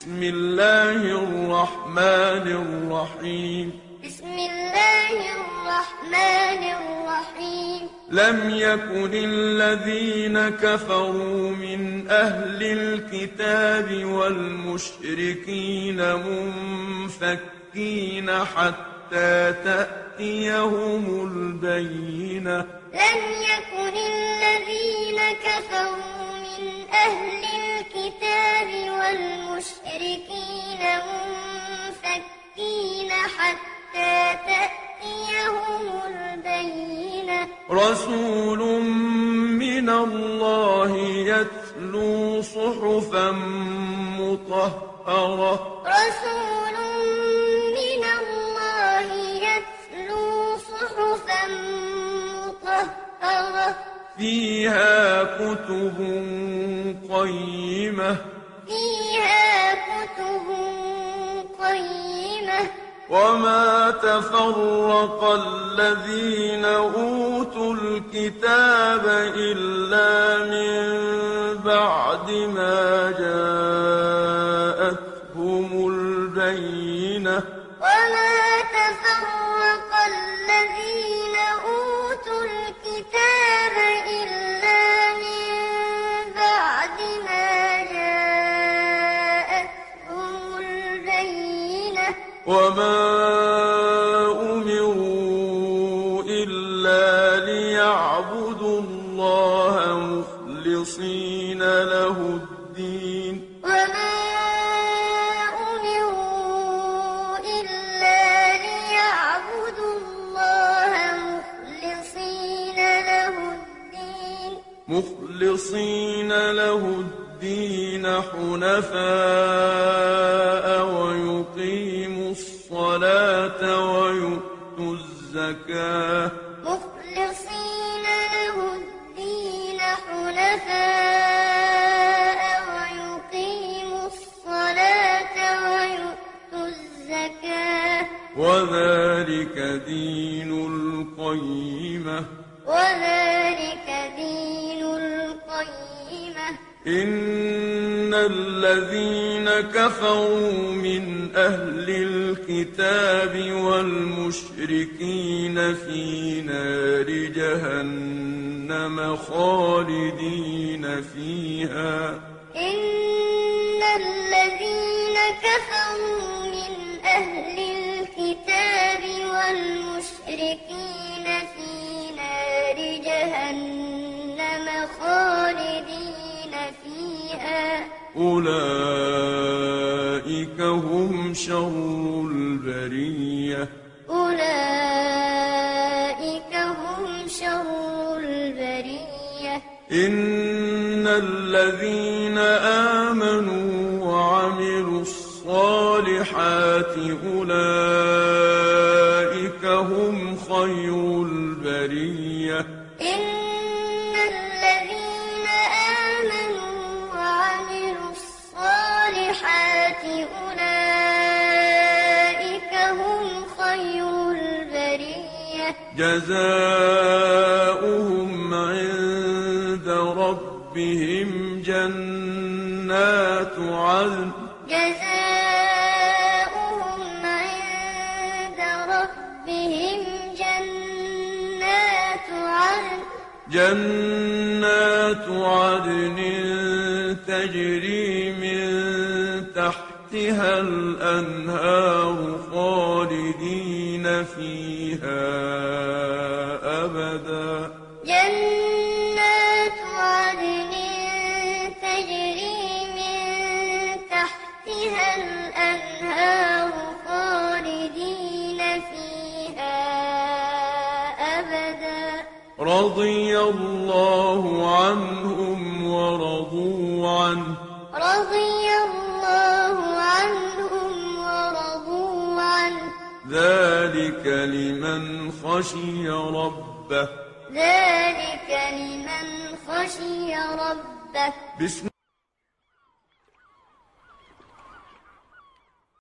بسم الله الرحمن الرحيم. بسم الله الرحمن الرحيم. لم يكن الذين كفروا من أهل الكتاب والمشركين منفكين حتى تأتيهم البينة. لم يكن الذين كفروا والمشركين منفكين حتى تأتيهم البينة. رسول من الله يتلو صحفا مطهرة. رسول من الله يتلو صحفا مطهرة. فيها كتب قيمة. وما تفرق الذين أوتوا الكتاب إلا من بعد ما جاءتهم وما أمروا إلا ليعبدوا الله مخلصين له الدين وما أمروا إلا ليعبدوا الله مخلصين له الدين مخلصين له الدين حنفاء الزكاة. مخلصين له الدين حنفاء ويقيموا الصلاة ويؤتوا الزكاة. وذلك دين القيمة. وذلك دين القيمة. إن الذين كفروا من أهل الكتاب والمشركين في نار جهنم خالدين فيها إن أولئك هم شر البرية. أولئك هم شر البرية. إن الذين آمنوا وعملوا الصالحات أولئك جزاؤهم عند ربهم جنات عدن. جزاؤهم عند ربهم جنات عدن. جنات عدن تجري من تحتها الأنهار خالدين فيها. أبدا. رضي الله عنهم ورضوا عنه. رضي الله عنهم ورضوا عنه. ذلك لمن خشي ربه. ذلك لمن خشي ربه. بسم